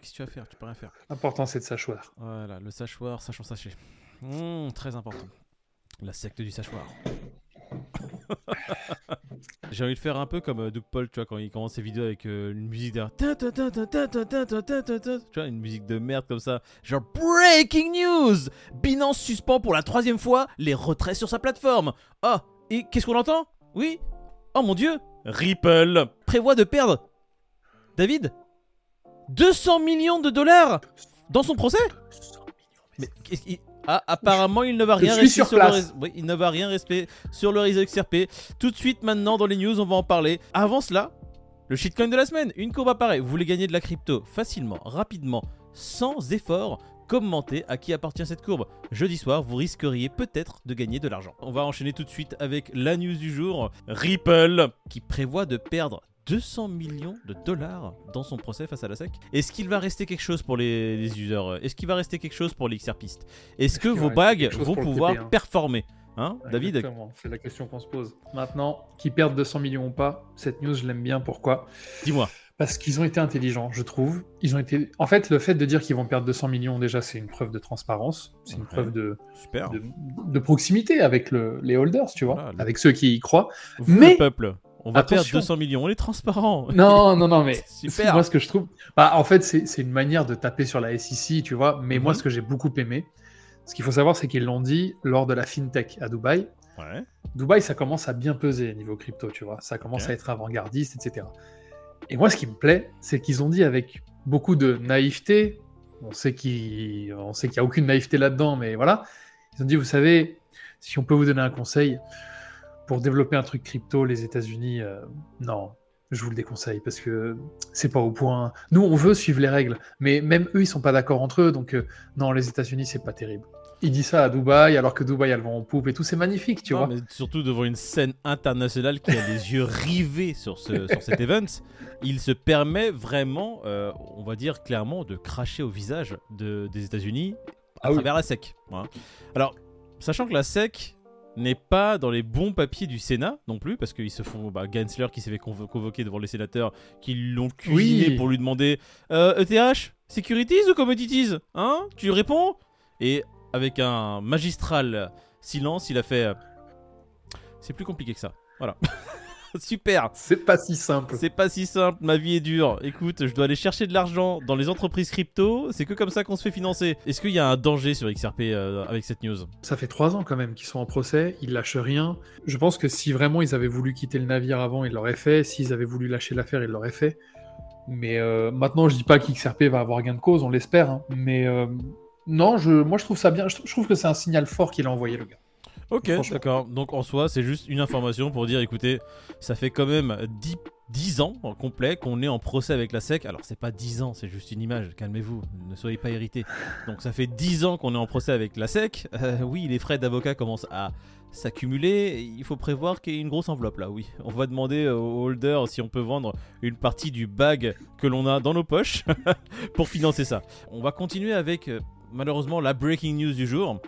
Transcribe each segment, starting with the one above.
Qu'est-ce que tu vas faire Tu peux rien faire. L'important, c'est de sachoir. Voilà, le sachoir, sachant sacher. Très important. La secte du sachoir. J'ai envie de faire un peu comme Doug Paul, tu vois, quand il commence ses vidéos avec une musique derrière. Tu vois, une musique de merde comme ça. Genre Breaking News Binance suspend pour la troisième fois les retraits sur sa plateforme. Oh, et qu'est-ce qu'on entend Oui Oh mon dieu Ripple prévoit de perdre. David 200 millions de dollars dans son procès Mais qu'est-ce qu'il- Ah, apparemment, il ne va rien suis rester sur sur le. Oui, il ne va rien sur le réseau XRP. Tout de suite, maintenant, dans les news, on va en parler. Avant cela, le shitcoin de la semaine. Une courbe apparaît. Vous voulez gagner de la crypto facilement, rapidement, sans effort? Commentez à qui appartient cette courbe. Jeudi soir, vous risqueriez peut-être de gagner de l'argent. On va enchaîner tout de suite avec la news du jour. Ripple, qui prévoit de perdre 200 millions de dollars dans son procès face à la SEC. Est-ce qu'il va rester quelque chose pour les, les users? Est-ce qu'il va rester quelque chose pour les XRPistes Est-ce que vos bagues vont pouvoir TP1? performer? Hein, David? C'est la question qu'on se pose. Maintenant, qu'ils perdent 200 millions ou pas, cette news, je l'aime bien. Pourquoi? Dis-moi. Parce qu'ils ont été intelligents, je trouve. Ils ont été. En fait, le fait de dire qu'ils vont perdre 200 millions, déjà, c'est une preuve de transparence. C'est une preuve de, Super. de, de proximité avec le- les holders, tu vois, Voilà, le- avec ceux qui y croient. Vous, Mais- le peuple, on va Attention. perdre 200 millions. On est transparent. Non, non, non, mais Super. moi, ce que je trouve, bah, en fait, c'est une manière de taper sur la SEC, tu vois. Mais moi, Mhm. ce que j'ai beaucoup aimé, ce qu'il faut savoir, c'est qu'ils l'ont dit lors de la fintech à Dubaï. Ouais. Dubaï, ça commence à bien peser niveau crypto, tu vois. Ça commence à être avant-gardiste, etc. Et moi, ce qui me plaît, c'est qu'ils ont dit avec beaucoup de naïveté, on sait qu'il on sait qu'il n'y a aucune naïveté là-dedans, mais voilà. Ils ont dit, vous savez, si on peut vous donner un conseil, pour développer un truc crypto, les États-Unis, euh, non, je vous le déconseille parce que c'est pas au point. Nous, on veut suivre les règles, mais même eux, ils sont pas d'accord entre eux, donc euh, non, les États-Unis, c'est pas terrible. Il dit ça à Dubaï, alors que Dubaï, elle vend en poupe et tout, c'est magnifique, tu Non, vois. mais surtout devant une scène internationale qui a les yeux rivés sur, ce, sur cet event, il se permet vraiment, euh, on va dire clairement, de cracher au visage de- des États-Unis à Ah oui. travers la SEC. Voilà. Alors, sachant que la SEC n'est pas dans les bons papiers du Sénat non plus, parce qu'ils se font. Bah, Gensler qui s'est fait convo- convoquer devant les sénateurs, qui l'ont cuisiné Oui. pour lui demander euh, ETH, securities ou commodities Hein Tu réponds? Et avec un magistral silence, il a fait. euh, C'est plus compliqué que ça. Voilà. Super C'est pas si simple. c'est pas si simple, ma vie est dure. Écoute, je dois aller chercher de l'argent dans les entreprises crypto. C'est que comme ça qu'on se fait financer. Est-ce qu'il y a un danger sur XRP euh, avec cette news? Ça fait trois ans quand même qu'ils sont en procès, ils lâchent rien. Je pense que si vraiment ils avaient voulu quitter le navire avant, ils l'auraient fait. S'ils avaient voulu lâcher l'affaire, ils l'auraient fait. Mais euh, maintenant, je dis pas qu'XRP va avoir gain de cause, on l'espère. hein. Mais euh, non, je, moi je trouve ça bien. Je, je trouve que c'est un signal fort qu'il a envoyé le gars. Ok, d'accord. Donc en soi, c'est juste une information pour dire écoutez, ça fait quand même 10, 10 ans en complet qu'on est en procès avec la SEC. Alors c'est pas 10 ans, c'est juste une image, calmez-vous, ne soyez pas irrités. Donc ça fait 10 ans qu'on est en procès avec la SEC. Euh, oui, les frais d'avocat commencent à s'accumuler. Il faut prévoir qu'il y ait une grosse enveloppe là, oui. On va demander aux holders si on peut vendre une partie du bag que l'on a dans nos poches pour financer ça. On va continuer avec euh, malheureusement la breaking news du jour.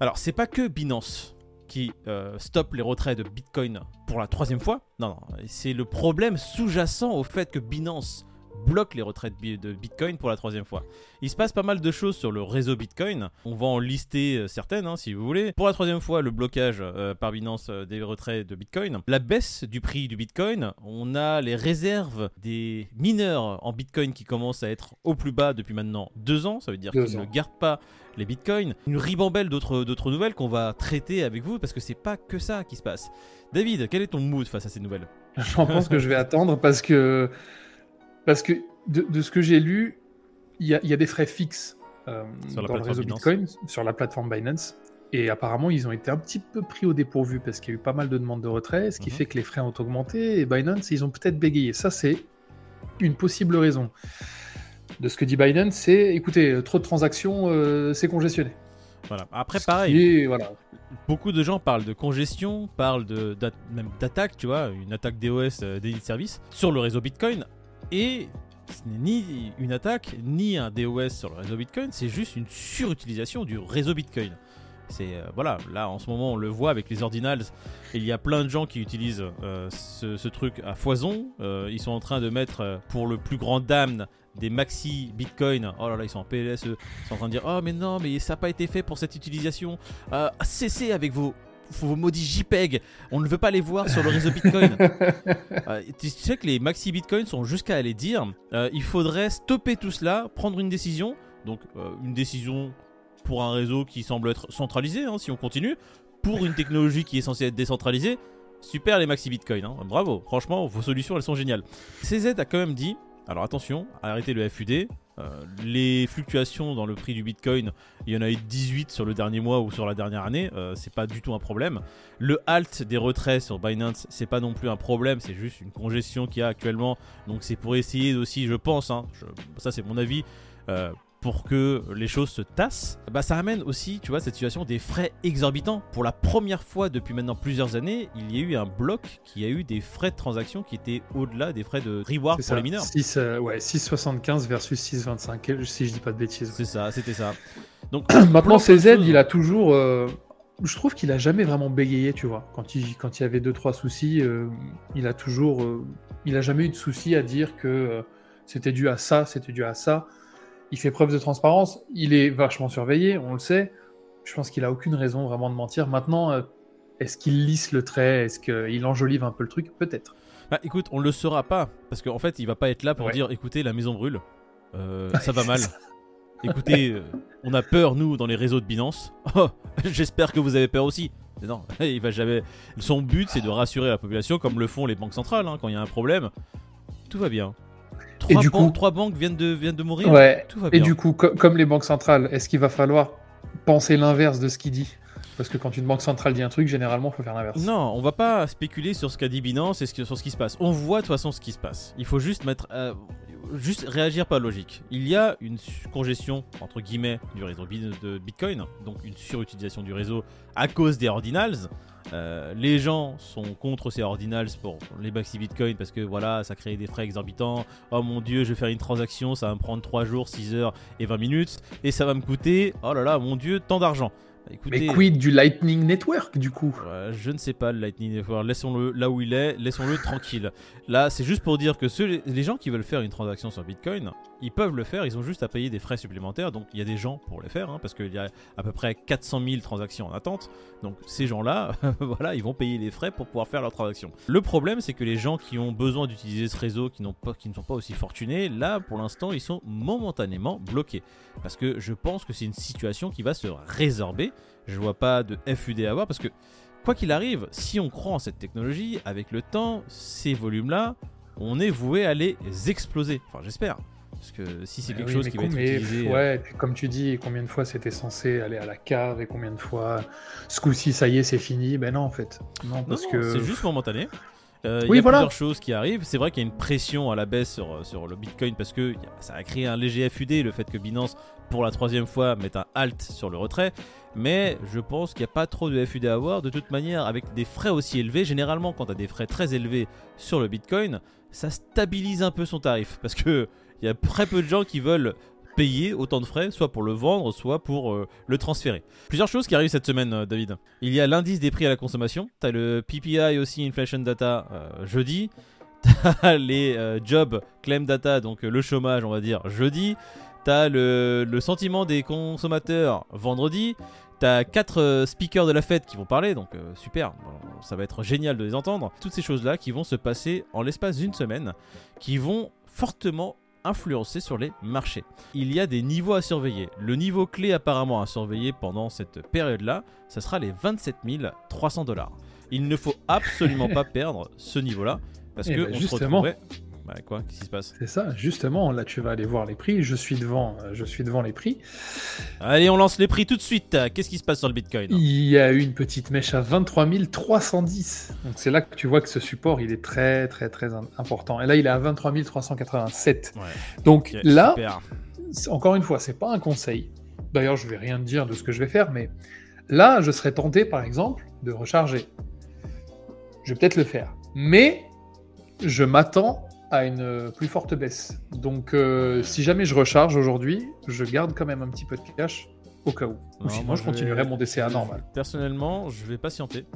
Alors, c'est pas que Binance qui euh, stoppe les retraits de Bitcoin pour la troisième fois. Non, non, c'est le problème sous-jacent au fait que Binance bloque les retraits de Bi- de Bitcoin pour la troisième fois. Il se passe pas mal de choses sur le réseau Bitcoin. On va en lister euh, certaines hein, si vous voulez. Pour la troisième fois, le blocage euh, par Binance euh, des retraits de Bitcoin. La baisse du prix du Bitcoin. On a les réserves des mineurs en Bitcoin qui commencent à être au plus bas depuis maintenant deux ans. Ça veut dire qu'ils ne gardent pas les bitcoins, une ribambelle d'autres d'autres nouvelles qu'on va traiter avec vous parce que c'est pas que ça qui se passe. David, quel est ton mood face à ces nouvelles? J'en pense que je vais attendre parce que, parce que de, de ce que j'ai lu, il y a, il y a des frais fixes euh, Sur dans le réseau Binance. Bitcoin, sur la plateforme Binance. Et apparemment, ils ont été un petit peu pris au dépourvu parce qu'il y a eu pas mal de demandes de retrait, ce qui Mhm. fait que les frais ont augmenté. Et Binance, ils ont peut-être bégayé. Ça, c'est une possible raison. De ce que dit Binance, c'est écoutez, trop de transactions, euh, c'est congestionné. Voilà. Après, pareil, est- voilà. beaucoup de gens parlent de congestion, parlent de même d'attaque, tu vois, une attaque DOS, euh, délit de service, sur le réseau Bitcoin. Et ce n'est ni une attaque, ni un DOS sur le réseau Bitcoin, c'est juste une surutilisation du réseau Bitcoin. C'est euh, voilà, là en ce moment on le voit avec les ordinals. Il y a plein de gens qui utilisent euh, ce, truc à foison. Euh, ils sont en train de mettre pour le plus grand dame des maxi bitcoin. Oh là là, ils sont en PLSE. Ils sont en train de dire oh mais non, mais ça n'a pas été fait pour cette utilisation. Cessez avec vos vos maudits JPEG, on ne veut pas les voir sur le réseau Bitcoin. Euh, tu sais que les maxi Bitcoin sont jusqu'à aller dire euh, il faudrait stopper tout cela, prendre une décision. Donc euh, une décision pour un réseau qui semble être centralisé, hein, si on continue, pour une technologie qui est censée être décentralisée. Super les maxi Bitcoin, hein. bravo, franchement vos solutions elles sont géniales. CZ a quand même dit, alors attention, arrêtez le FUD, euh, les fluctuations dans le prix du Bitcoin, il y en a eu 18 sur le dernier mois ou sur la dernière année, euh, c'est pas du tout un problème. Le halt des retraits sur Binance, c'est pas non plus un problème, c'est juste une congestion qu'il y a actuellement. Donc c'est pour essayer aussi, je pense, hein, ça c'est mon avis, euh, pour que les choses se tassent. Bah ça amène aussi, tu vois, cette situation des frais exorbitants. Pour la première fois depuis maintenant plusieurs années, il y a eu un bloc qui a eu des frais de transaction qui étaient au-delà des frais de reward pour ça, les mineurs. 6, euh, ouais, 6,75 versus 6,25, si je dis pas de bêtises. C'est ça, c'était ça. Donc Maintenant, CZ, il a toujours. euh, je trouve qu'il a jamais vraiment bégayé, tu vois. Quand il, quand il y avait deux trois soucis, euh, il a toujours. euh, il a jamais eu de souci à dire que euh, c'était dû à ça, c'était dû à ça. Il fait preuve de transparence. Il est vachement surveillé, on le sait. Je pense qu'il a aucune raison vraiment de mentir. Maintenant, euh, est-ce qu'il lisse le trait? Est-ce qu'il enjolive un peu le truc? Peut-être. Bah écoute, on le saura pas parce qu'en fait, il va pas être là pour Ouais. dire écoutez, la maison brûle, Euh, ça va mal. Écoutez, euh, on a peur nous dans les réseaux de Binance. Oh, j'espère que vous avez peur aussi. Mais non, il va jamais. Son but, c'est de rassurer la population comme le font les banques centrales hein, quand il y a un problème. Tout va bien. Trois, du banques, coup- trois banques viennent de, viennent de mourir. Ouais. Tout va Et du coup, co- comme les banques centrales, est-ce qu'il va falloir penser l'inverse de ce qu'il dit? Parce que quand une banque centrale dit un truc, généralement, il faut faire l'inverse. Non, on va pas spéculer sur ce qu'a dit Binance et sur ce qui se passe. On voit de toute façon ce qui se passe. Il faut juste mettre, euh, juste réagir par logique. Il y a une congestion entre guillemets du réseau de Bitcoin, donc une surutilisation du réseau à cause des ordinals. Euh, les gens sont contre ces ordinals pour les maxi Bitcoin parce que voilà, ça crée des frais exorbitants. Oh mon dieu, je vais faire une transaction, ça va me prendre 3 jours, 6 heures et 20 minutes et ça va me coûter, oh là là, mon dieu, tant d'argent. Bah, Mais écoutez, quid du Lightning Network, du coup? Euh, je ne sais pas le Lightning Network, laissons-le là où il est, laissons-le tranquille. Là, c'est juste pour dire que ceux, les gens qui veulent faire une transaction sur Bitcoin, ils peuvent le faire, ils ont juste à payer des frais supplémentaires, donc il y a des gens pour les faire, hein, parce qu'il y a à peu près 400 000 transactions en attente, donc ces gens-là, voilà, ils vont payer les frais pour pouvoir faire leur transaction. Le problème, c'est que les gens qui ont besoin d'utiliser ce réseau, qui, n'ont pas, qui ne sont pas aussi fortunés, là, pour l'instant, ils sont momentanément bloqués, parce que je pense que c'est une situation qui va se résorber, je vois pas de FUD à avoir, parce que quoi qu'il arrive, si on croit en cette technologie, avec le temps, ces volumes-là, on est voué à les exploser. Enfin, j'espère. Parce que si c'est quelque oui, chose qui va être mais, utilisé. euh, Ouais, comme tu dis, combien de fois c'était censé aller à la cave et combien de fois ce coup-ci, ça y est, c'est fini Ben non, en fait. Non, Non, parce non, que. c'est juste momentané. Euh, Il y a voilà. plusieurs choses qui arrivent. C'est vrai qu'il y a une pression à la baisse sur, sur le Bitcoin parce que ça a créé un léger FUD, le fait que Binance, pour la troisième fois, mette un halt sur le retrait. Mais je pense qu'il n'y a pas trop de FUD à avoir. De toute manière, avec des frais aussi élevés, généralement, quand tu as des frais très élevés sur le Bitcoin, ça stabilise un peu son tarif. Parce que il y a très peu de gens qui veulent payer autant de frais, soit pour le vendre, soit pour euh, le transférer. Plusieurs choses qui arrivent cette semaine, euh, David. Il y a l'indice des prix à la consommation. T'as le PPI aussi, Inflation Data, euh, jeudi. T'as les euh, Job Claim Data, donc le chômage, on va dire, jeudi. T'as le, le sentiment des consommateurs vendredi. T'as quatre euh, speakers de la fête qui vont parler, donc euh, super, ça va être génial de les entendre. Toutes ces choses-là qui vont se passer en l'espace d'une semaine, qui vont fortement influencer sur les marchés. Il y a des niveaux à surveiller. Le niveau clé apparemment à surveiller pendant cette période-là, ça sera les 27 300 dollars. Il ne faut absolument pas perdre ce niveau-là, parce Eh que ben, on se retrouverait... Bah quoi, qu'est-ce qui se passe? C'est ça, justement, là tu vas aller voir les prix, je suis devant, euh, je suis devant les prix. Allez, on lance les prix tout de suite. Qu'est-ce qui se passe sur le Bitcoin? Il y a eu une petite mèche à 23 310. Donc c'est là que tu vois que ce support, il est très très très im- important. Et là, il est à 23 387. Ouais, Donc là, super. encore une fois, c'est pas un conseil. D'ailleurs, je vais rien te dire de ce que je vais faire, mais là, je serais tenté, par exemple, de recharger. Je vais peut-être le faire. Mais je m'attends à une euh, plus forte baisse. Donc, euh, si jamais je recharge aujourd'hui, je garde quand même un petit peu de cash au cas où. Ou sinon, moi, je je continuerai vais- mon DCA normal. Personnellement, je vais patienter.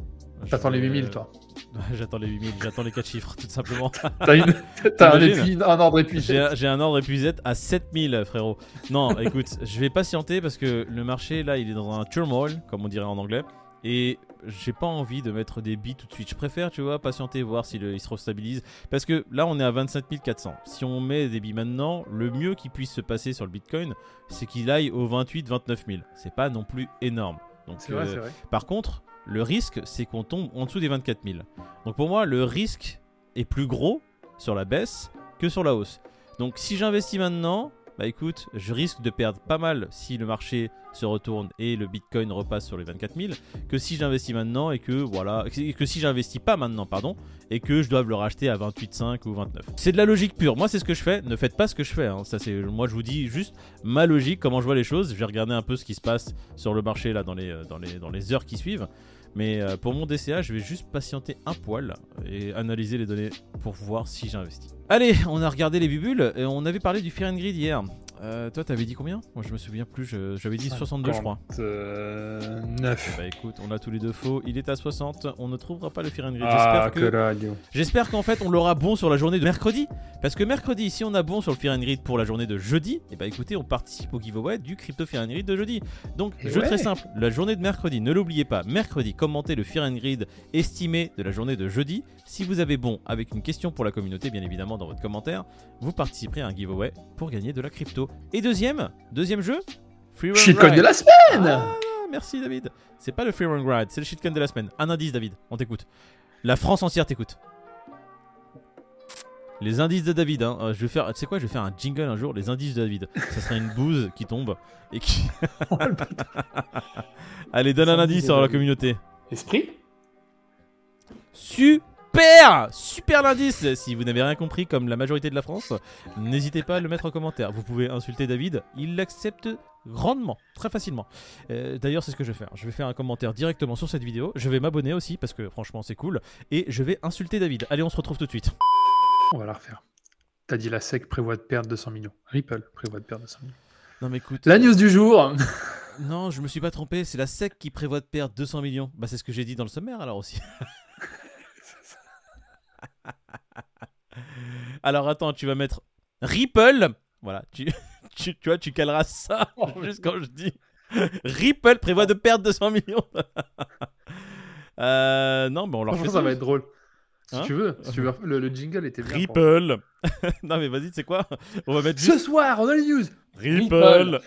T'attends les vais- 8000, toi. Ouais, j'attends les 8000, j'attends les 4 chiffres, tout simplement. T'as une... t'as un, épui- un ordre épuisé. J'ai un ordre épuisette à 7000, frérot. Non, écoute, je vais patienter parce que le marché, là, il est dans un turmoil, comme on dirait en anglais. Et j'ai pas envie de mettre des billes tout de suite. Je préfère, tu vois, patienter, voir s'il il se restabilise. Parce que là, on est à 27 400. Si on met des billes maintenant, le mieux qui puisse se passer sur le Bitcoin, c'est qu'il aille au 28, 29 000. C'est pas non plus énorme. Donc, C'est vrai, euh, c'est vrai. par contre, le risque, c'est qu'on tombe en dessous des 24 000. Donc pour moi, le risque est plus gros sur la baisse que sur la hausse. Donc si j'investis maintenant, bah écoute, je risque de perdre pas mal si le marché se retourne et le Bitcoin repasse sur les 24 000, que si j'investis maintenant et que voilà, que si j'investis pas maintenant, pardon, et que je dois le racheter à 28,5 ou 29. C'est de la logique pure. Moi, c'est ce que je fais. Ne faites pas ce que je fais. hein. Ça, c'est moi, je vous dis juste ma logique, comment je vois les choses. Je vais regarder un peu ce qui se passe sur le marché là dans les euh, dans les dans les heures qui suivent. Mais euh, pour mon DCA, je vais juste patienter un poil et analyser les données pour voir si j'investis. Allez, on a regardé les bubules et on avait parlé du Fear and Greed hier. Euh, toi, t'avais dit combien Moi, je me souviens plus. je- J'avais dit 62, je crois. Euh, 9. Bah écoute, on a tous les deux faux. Il est à 60. On ne trouvera pas le Fear and Greed. Ah, J'espère que. J'espère qu'en fait on l'aura bon sur la journée de mercredi. Parce que mercredi, si on a bon sur le Fear and Greed pour la journée de jeudi, et bah écoutez, on participe au giveaway du Crypto Fear and Greed de jeudi. Donc, Et jeu ouais. très simple, la journée de mercredi, ne l'oubliez pas, mercredi, commentez le Fear and Greed estimé de la journée de jeudi. Si vous avez bon avec une question pour la communauté, bien évidemment, dans votre commentaire, vous participerez à un giveaway pour gagner de la crypto. Et deuxième, deuxième jeu, Free Run de la semaine Ah, merci David. C'est pas le Free Run Ride, c'est le shitcoin de la semaine. Un indice, David, on t'écoute. La France entière t'écoute. Les indices de David, hein. Euh, je vais faire, tu sais quoi, je vais faire un jingle un jour, les indices de David. Ça sera une bouse qui tombe et qui. Allez, donne un indice sur la communauté. Esprit? Super Super l'indice Si vous n'avez rien compris comme la majorité de la France, n'hésitez pas à le mettre en commentaire. Vous pouvez insulter David, il l'accepte grandement, très facilement. Euh, D'ailleurs, c'est ce que je vais faire. Je vais faire un commentaire directement sur cette vidéo. Je vais m'abonner aussi parce que franchement, c'est cool. Et je vais insulter David. Allez, on se retrouve tout de suite. On va la refaire. T'as dit la SEC prévoit de perdre 200 millions. Ripple prévoit de perdre 200 millions. Non, mais écoute. La news du jour Non, je me suis pas trompé. C'est la SEC qui prévoit de perdre 200 millions. Bah, c'est ce que j'ai dit dans le sommaire alors aussi. alors attends, tu vas mettre Ripple. Voilà, tu, tu, tu vois, tu caleras ça juste quand je dis Ripple prévoit de perdre 200 millions. euh, non, mais on leur fait Franchement, ça va être drôle. Si Hein tu veux, si tu veux, le, le jingle était bien. Ripple. non, mais vas-y, c'est quoi? On va mettre Ce soir, on a les news Ripple.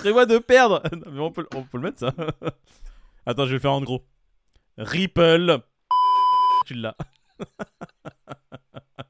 prévoit de perdre. Non, mais on peut, on peut le mettre ça. Attends, je vais faire en gros. Ripple tu l'as.